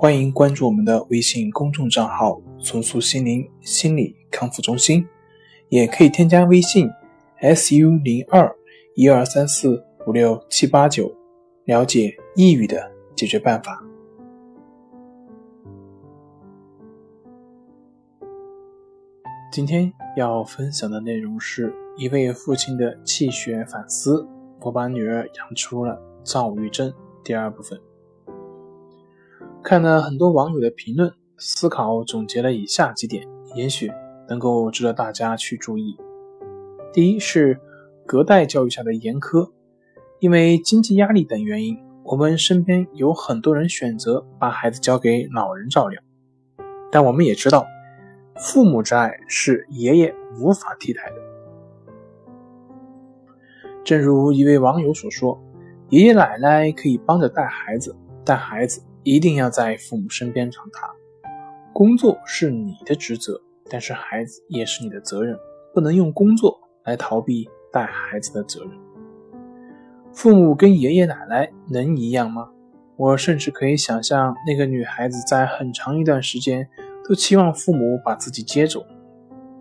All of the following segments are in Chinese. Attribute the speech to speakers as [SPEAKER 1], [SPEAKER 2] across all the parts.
[SPEAKER 1] 欢迎关注我们的微信公众账号“重塑心灵心理康复中心”，也可以添加微信 “su 零二一二三四五六七八九”，了解抑郁的解决办法。今天要分享的内容是一位父亲的气血反思：我把女儿养出了躁郁症。第二部分。看了很多网友的评论，思考总结了以下几点，也许能够值得大家去注意。第一是隔代教育下的严苛，因为经济压力等原因，我们身边有很多人选择把孩子交给老人照料。但我们也知道，父母之爱是爷爷无法替代的。正如一位网友所说：“爷爷奶奶可以帮着带孩子，但孩子。”一定要在父母身边长大。工作是你的职责，但是孩子也是你的责任，不能用工作来逃避带孩子的责任。父母跟爷爷奶奶能一样吗？我甚至可以想象，那个女孩子在很长一段时间都期望父母把自己接走。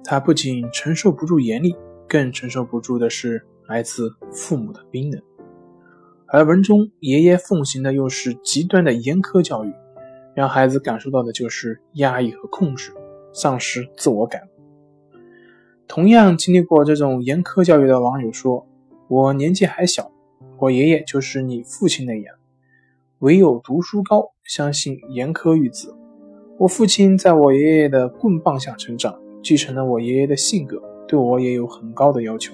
[SPEAKER 1] 她不仅承受不住严厉，更承受不住的是来自父母的冰冷。而文中爷爷奉行的又是极端的严苛教育，让孩子感受到的就是压抑和控制，丧失自我感。同样经历过这种严苛教育的网友说：“我年纪还小，我爷爷就是你父亲那样，唯有读书高，相信严苛育子。我父亲在我爷爷的棍棒下成长，继承了我爷爷的性格，对我也有很高的要求。”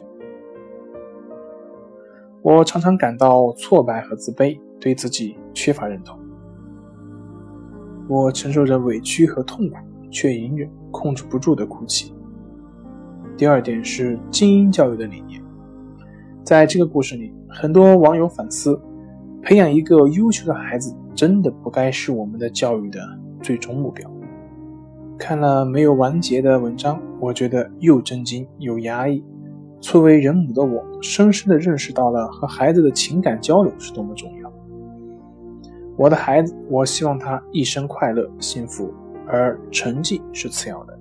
[SPEAKER 1] 我常常感到挫败和自卑，对自己缺乏认同。我承受着委屈和痛苦，却隐忍、控制不住的哭泣。第二点是精英教育的理念。在这个故事里，很多网友反思：培养一个优秀的孩子，真的不该是我们的教育的最终目标。看了没有完结的文章，我觉得又震惊又压抑。作为人母的我，深深地认识到了和孩子的情感交流是多么重要。我的孩子，我希望他一生快乐幸福，而成绩是次要的。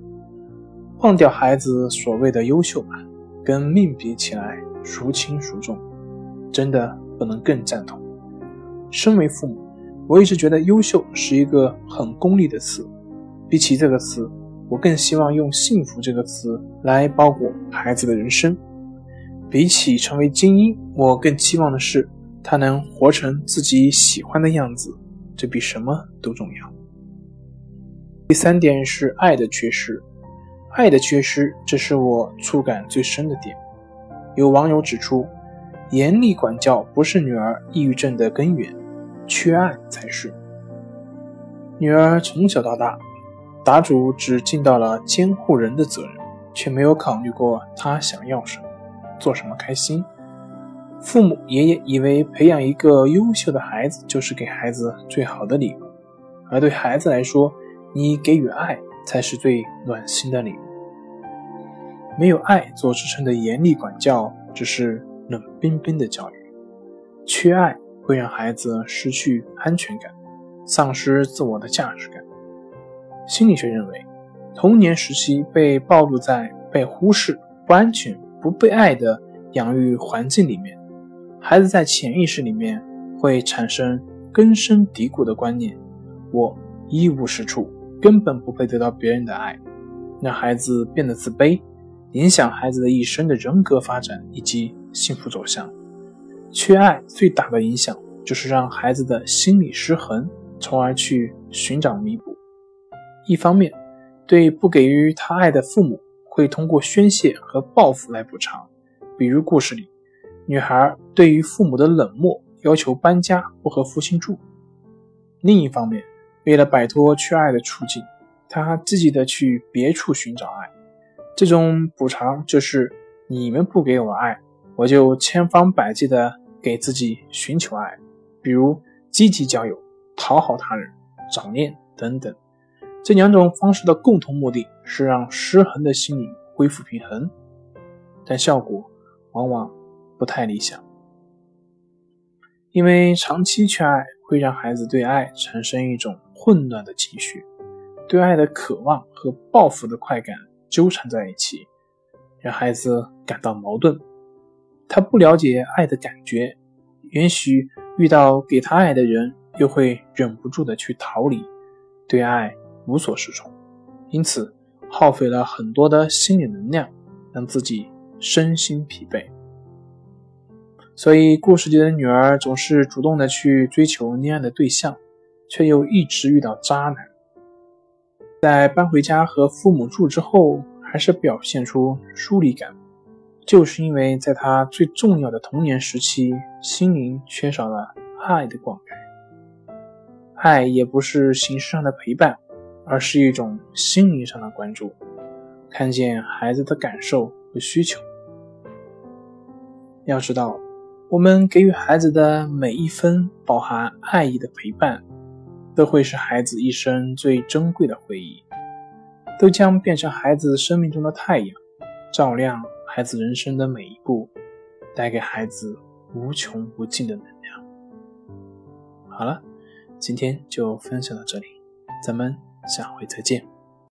[SPEAKER 1] 忘掉孩子所谓的优秀吧，跟命比起来孰轻孰重，真的不能更赞同。身为父母，我一直觉得优秀是一个很功利的词，比起这个词，我更希望用幸福这个词来包裹孩子的人生。比起成为精英，我更期望的是他能活成自己喜欢的样子，这比什么都重要。第三点是爱的缺失，爱的缺失，这是我触感最深的点。有网友指出，严厉管教不是女儿抑郁症的根源，缺爱才是。女儿从小到大，答主只尽到了监护人的责任，却没有考虑过她想要什么。做什么开心？父母、爷爷以为培养一个优秀的孩子就是给孩子最好的礼物，而对孩子来说，你给予爱才是最暖心的礼物。没有爱做支撑的严厉管教，只是冷冰冰的教育。缺爱会让孩子失去安全感，丧失自我的价值感。心理学认为，童年时期被暴露在被忽视、不安全。不被爱的养育环境里面，孩子在潜意识里面会产生根深蒂固的观念：我一无是处，根本不配得到别人的爱，让孩子变得自卑，影响孩子的一生的人格发展以及幸福走向。缺爱最大的影响就是让孩子的心理失衡，从而去寻找弥补。一方面，对不给予他爱的父母。会通过宣泄和报复来补偿，比如故事里，女孩对于父母的冷漠，要求搬家，不和父亲住。另一方面，为了摆脱缺爱的处境，他积极的去别处寻找爱。这种补偿就是你们不给我爱，我就千方百计的给自己寻求爱，比如积极交友、讨好他人、早恋等等。这两种方式的共同目的是让失衡的心理恢复平衡，但效果往往不太理想，因为长期缺爱会让孩子对爱产生一种混乱的情绪，对爱的渴望和报复的快感纠缠在一起，让孩子感到矛盾。他不了解爱的感觉，也许遇到给他爱的人，又会忍不住的去逃离，对爱。无所适从，因此耗费了很多的心理能量，让自己身心疲惫。所以，故事里的女儿总是主动的去追求恋爱的对象，却又一直遇到渣男。在搬回家和父母住之后，还是表现出疏离感，就是因为在她最重要的童年时期，心灵缺少了爱的灌溉。爱也不是形式上的陪伴。而是一种心灵上的关注，看见孩子的感受和需求。要知道，我们给予孩子的每一分饱含爱意的陪伴，都会是孩子一生最珍贵的回忆，都将变成孩子生命中的太阳，照亮孩子人生的每一步，带给孩子无穷无尽的能量。好了，今天就分享到这里，咱们。下回再见。